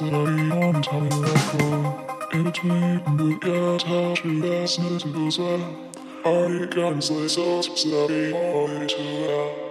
that I am telling you I grow. In between, we get how to last minute to go I can't say so, so I want to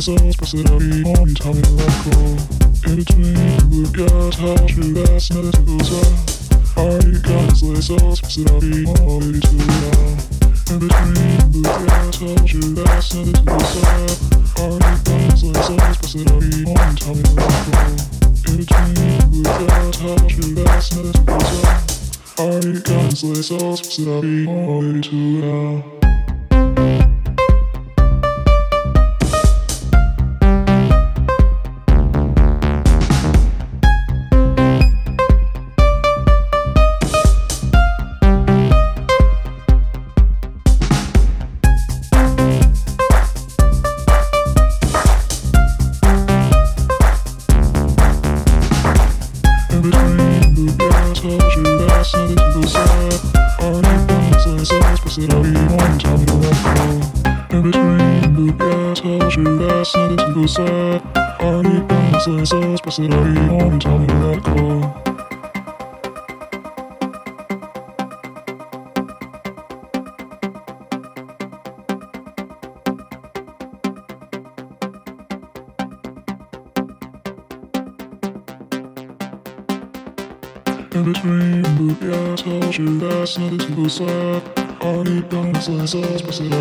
myself busted every morning time that I go. In between blue skies, how true that's not a tool Already got this uh, lace be busted every morning too long In between blue skies, how true that's not a Already got this uh, lace off, busted every morning time that I go. In between blue skies, how true that's not a Already got this uh, lace be busted every morning too long las dos posibles.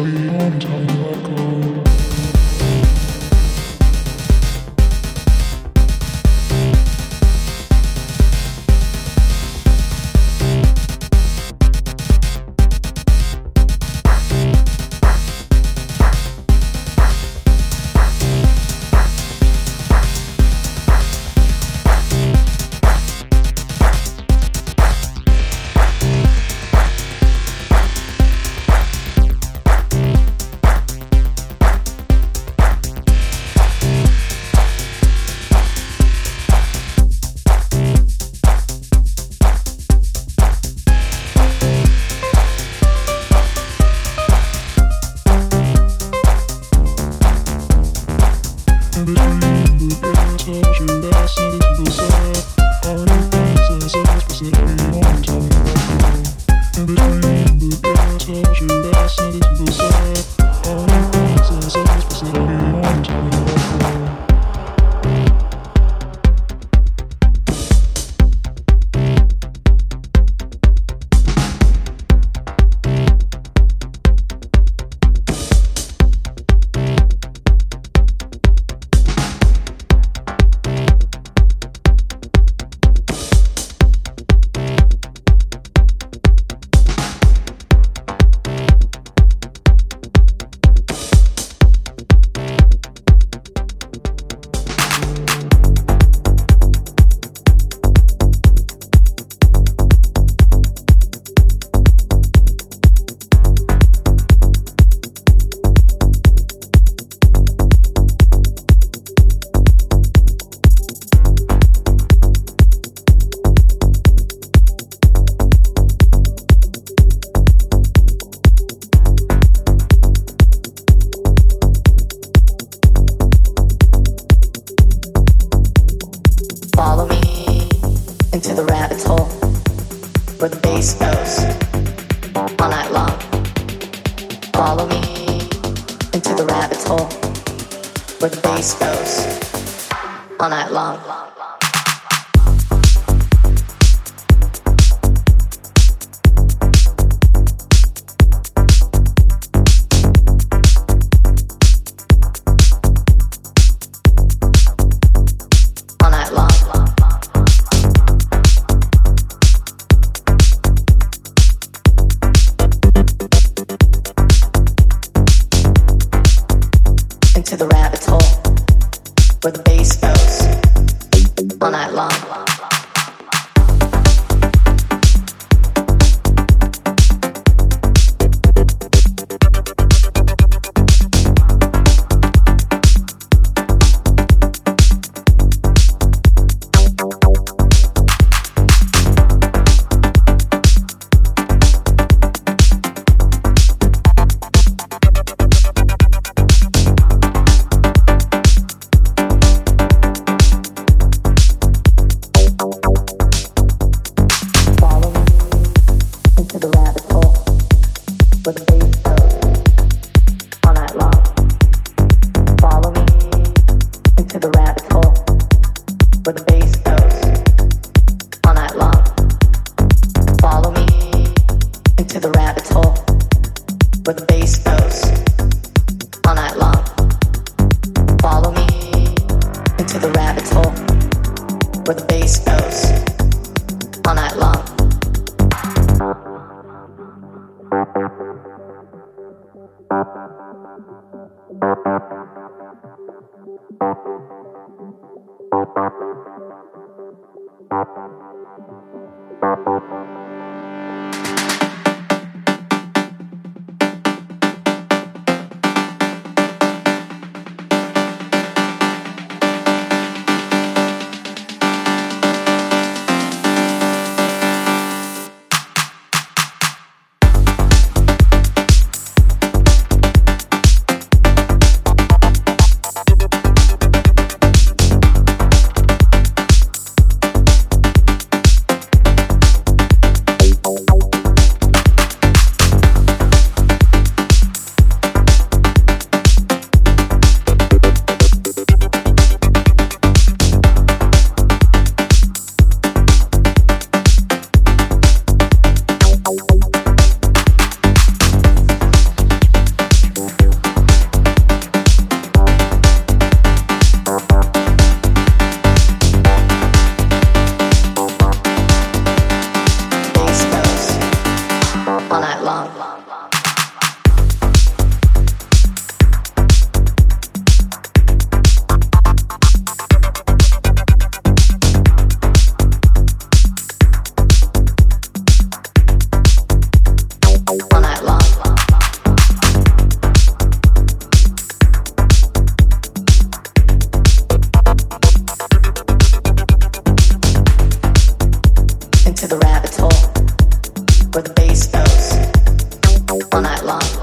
Into the rabbit hole where the bass goes all night long.